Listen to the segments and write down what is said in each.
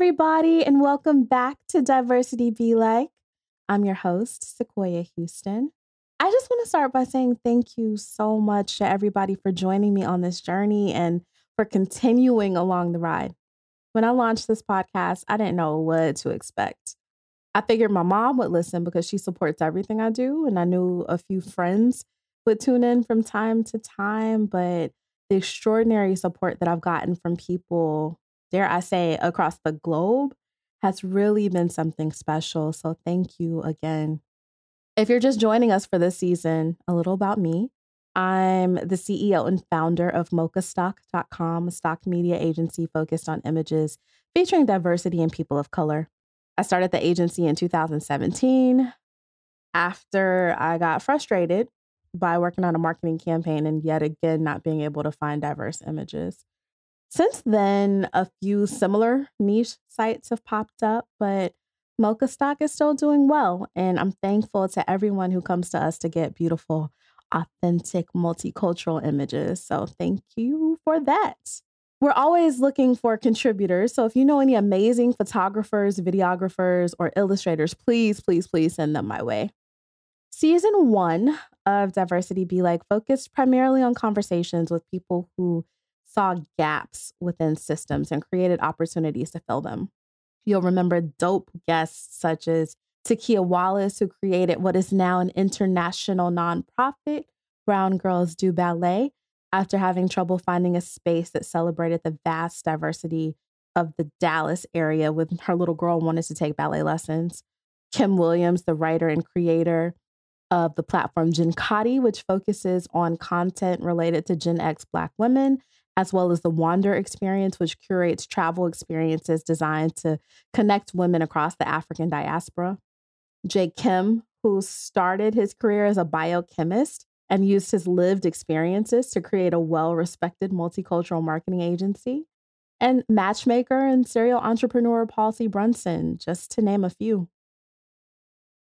everybody, and welcome back to Diversity Be Like. I'm your host, Sequoia Houston. I just want to start by saying thank you so much to everybody for joining me on this journey and for continuing along the ride. When I launched this podcast, I didn't know what to expect. I figured my mom would listen because she supports everything I do, and I knew a few friends would tune in from time to time, but the extraordinary support that I've gotten from people dare I say, across the globe has really been something special. So thank you again. If you're just joining us for this season, a little about me. I'm the CEO and founder of mochastock.com, a stock media agency focused on images featuring diversity and people of color. I started the agency in 2017 after I got frustrated by working on a marketing campaign and yet again not being able to find diverse images. Since then, a few similar niche sites have popped up, but Mocha Stock is still doing well. And I'm thankful to everyone who comes to us to get beautiful, authentic, multicultural images. So thank you for that. We're always looking for contributors. So if you know any amazing photographers, videographers, or illustrators, please, please, please send them my way. Season one of Diversity Be Like focused primarily on conversations with people who saw gaps within systems and created opportunities to fill them. You'll remember dope guests such as TaKiyah Wallace, who created what is now an international nonprofit, Brown Girls Do Ballet, after having trouble finding a space that celebrated the vast diversity of the Dallas area when her little girl wanted to take ballet lessons. Kim Williams, the writer and creator of the platform Genkati, which focuses on content related to Gen X Black women as well as the Wander Experience, which curates travel experiences designed to connect women across the African diaspora. Jay Kim, who started his career as a biochemist and used his lived experiences to create a well respected multicultural marketing agency. And matchmaker and serial entrepreneur Paul. Brunson, just to name a few.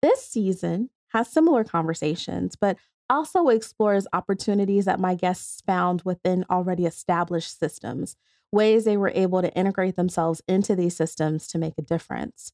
This season has similar conversations, but also explores opportunities that my guests found within already established systems, ways they were able to integrate themselves into these systems to make a difference.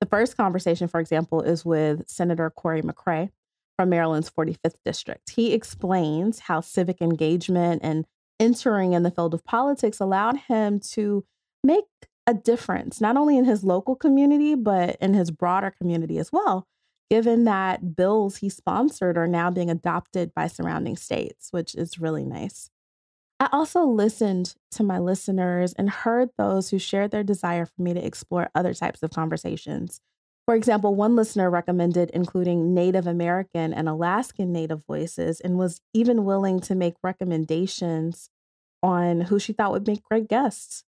The first conversation, for example, is with Senator Cory McCray from Maryland's 45th District. He explains how civic engagement and entering in the field of politics allowed him to make a difference, not only in his local community, but in his broader community as well given that bills he sponsored are now being adopted by surrounding states, which is really nice. I also listened to my listeners and heard those who shared their desire for me to explore other types of conversations. For example, one listener recommended including Native American and Alaskan Native voices and was even willing to make recommendations on who she thought would make great guests.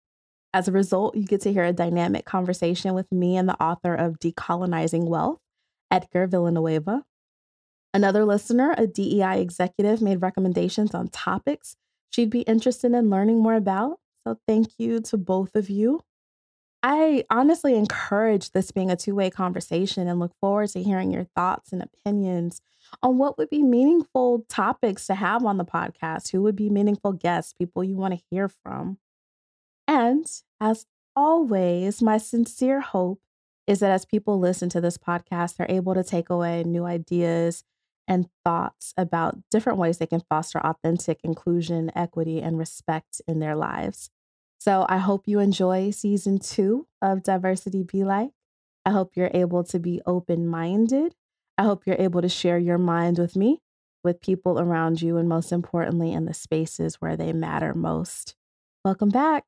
As a result, you get to hear a dynamic conversation with me and the author of Decolonizing Wealth, Edgar Villanueva. Another listener, a DEI executive, made recommendations on topics she'd be interested in learning more about. So, thank you to both of you. I honestly encourage this being a two way conversation and look forward to hearing your thoughts and opinions on what would be meaningful topics to have on the podcast, who would be meaningful guests, people you want to hear from. And as always, my sincere hope is that as people listen to this podcast, they're able to take away new ideas and thoughts about different ways they can foster authentic inclusion, equity, and respect in their lives. So I hope you enjoy season two of Diversity Be Like. I hope you're able to be open minded. I hope you're able to share your mind with me, with people around you, and most importantly, in the spaces where they matter most. Welcome back.